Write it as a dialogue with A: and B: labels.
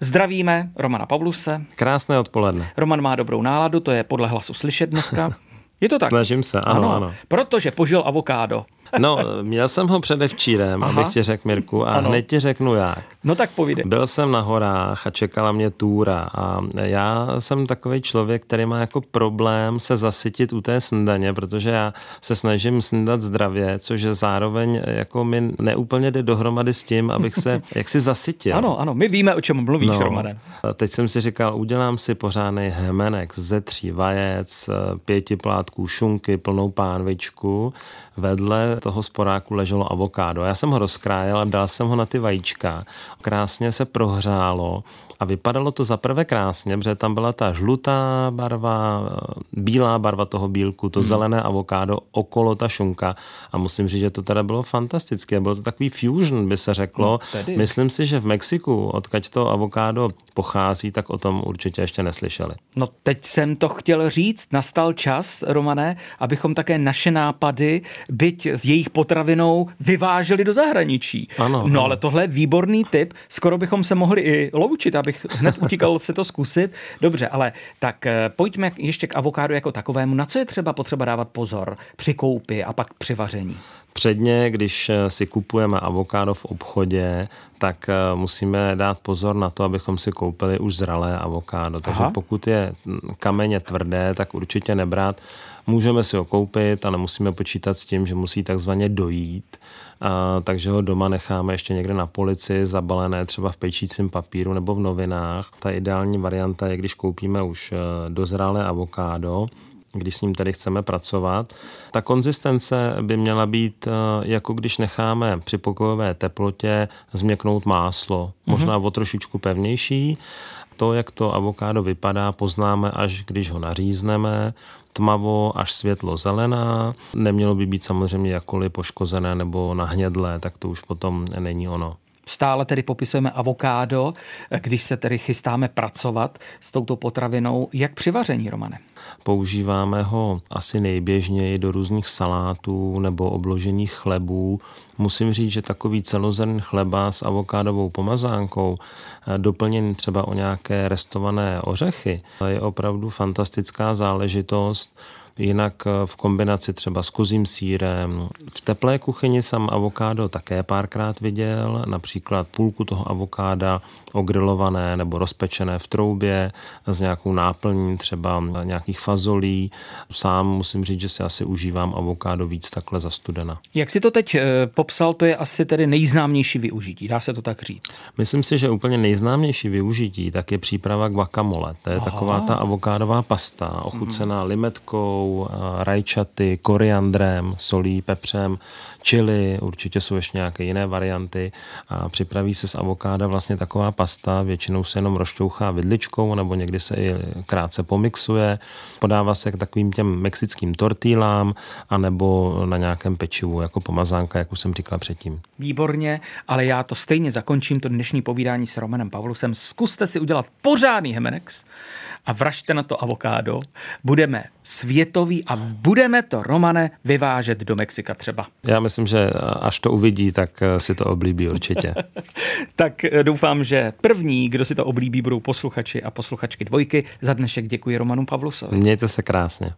A: Zdravíme Romana Pavluse.
B: Krásné odpoledne.
A: Roman má dobrou náladu, to je podle hlasu slyšet dneska. Je to tak?
B: Snažím se, ano, ano. ano.
A: Protože požil avokádo.
B: No, měl jsem ho předevčírem, Aha. abych ti řekl, Mirku, a ano. hned ti řeknu jak.
A: No tak povídej.
B: Byl jsem na horách a čekala mě túra a já jsem takový člověk, který má jako problém se zasytit u té snídaně, protože já se snažím snídat zdravě, což je zároveň jako mi neúplně jde dohromady s tím, abych se jaksi zasytil.
A: Ano, ano, my víme, o čem mluvíš, no, Romane.
B: Teď jsem si říkal, udělám si pořádný hemenek ze tří vajec, pěti plátků šunky, plnou pánvičku, vedle toho sporáku leželo avokádo. Já jsem ho rozkrájel a dal jsem ho na ty vajíčka. Krásně se prohřálo a vypadalo to zaprvé krásně, protože tam byla ta žlutá barva, bílá barva toho bílku, to hmm. zelené avokádo, okolo ta šunka. A musím říct, že to teda bylo fantastické. Bylo to takový fusion, by se řeklo. No, Myslím si, že v Mexiku, odkaď to avokádo pochází, tak o tom určitě ještě neslyšeli.
A: No teď jsem to chtěl říct, nastal čas, Romané, abychom také naše nápady, byť s jejich potravinou, vyváželi do zahraničí.
B: Ano,
A: no ano. ale tohle je výborný tip, skoro bychom se mohli i loučit, abych hned utíkal se to zkusit. Dobře, ale tak eh, pojďme ještě k avokádu jako takovému. Na co je třeba potřeba dávat pozor při koupi a pak při vaření?
B: Předně, když eh, si kupujeme avokádo v obchodě, tak eh, musíme dát pozor na to, abychom si koupili už zralé avokádo. Takže Aha. pokud je kameně tvrdé, tak určitě nebrát. Můžeme si ho koupit, ale musíme počítat s tím, že musí takzvaně dojít. A, takže ho doma necháme ještě někde na polici, zabalené třeba v pečícím papíru nebo v novinách. Ta ideální varianta je, když koupíme už eh, dozralé avokádo, když s ním tady chceme pracovat. Ta konzistence by měla být, eh, jako když necháme při pokojové teplotě změknout máslo, možná mm-hmm. o trošičku pevnější. To, jak to avokádo vypadá, poznáme, až když ho nařízneme, tmavo až světlo zelená. Nemělo by být samozřejmě jakkoliv poškozené nebo nahnědlé, tak to už potom není ono.
A: Stále tedy popisujeme avokádo, když se tedy chystáme pracovat s touto potravinou. Jak při vaření, Romane?
B: Používáme ho asi nejběžněji do různých salátů nebo obložených chlebů. Musím říct, že takový celozrn chleba s avokádovou pomazánkou, eh, doplněný třeba o nějaké restované ořechy, je opravdu fantastická záležitost jinak eh, v kombinaci třeba s kozím sírem. V teplé kuchyni jsem avokádo také párkrát viděl, například půlku toho avokáda ogrilované nebo rozpečené v troubě s nějakou náplní, třeba nějakých fazolí. Sám musím říct, že si asi užívám avokádo víc takhle za studena.
A: Jak si to teď eh, popsal, to je asi tedy nejznámější využití, dá se to tak říct?
B: Myslím si, že úplně nejznámější využití tak je příprava guacamole. To je Aha. taková ta avokádová pasta, ochucená mm. limetkou, eh, rajčaty, koriandrem, solí, pepřem, čili, určitě jsou ještě nějaké jiné varianty a připraví se z avokáda vlastně taková pasta, většinou se jenom rozčouchá vidličkou nebo někdy se i krátce pomixuje, podává se k takovým těm mexickým tortílám anebo na nějakém pečivu jako pomazánka, jak už jsem říkal předtím.
A: Výborně, ale já to stejně zakončím, to dnešní povídání s Romanem Pavlusem. Zkuste si udělat pořádný Hemenex a vražte na to avokádo. Budeme světoví a budeme to, Romane, vyvážet do Mexika třeba.
B: Já myslím, že až to uvidí, tak eh, si to oblíbí určitě.
A: tak eh, doufám, že první, kdo si to oblíbí, budou posluchači a posluchačky dvojky. Za dnešek děkuji Romanu Pavlusovi.
B: Mějte se krásně.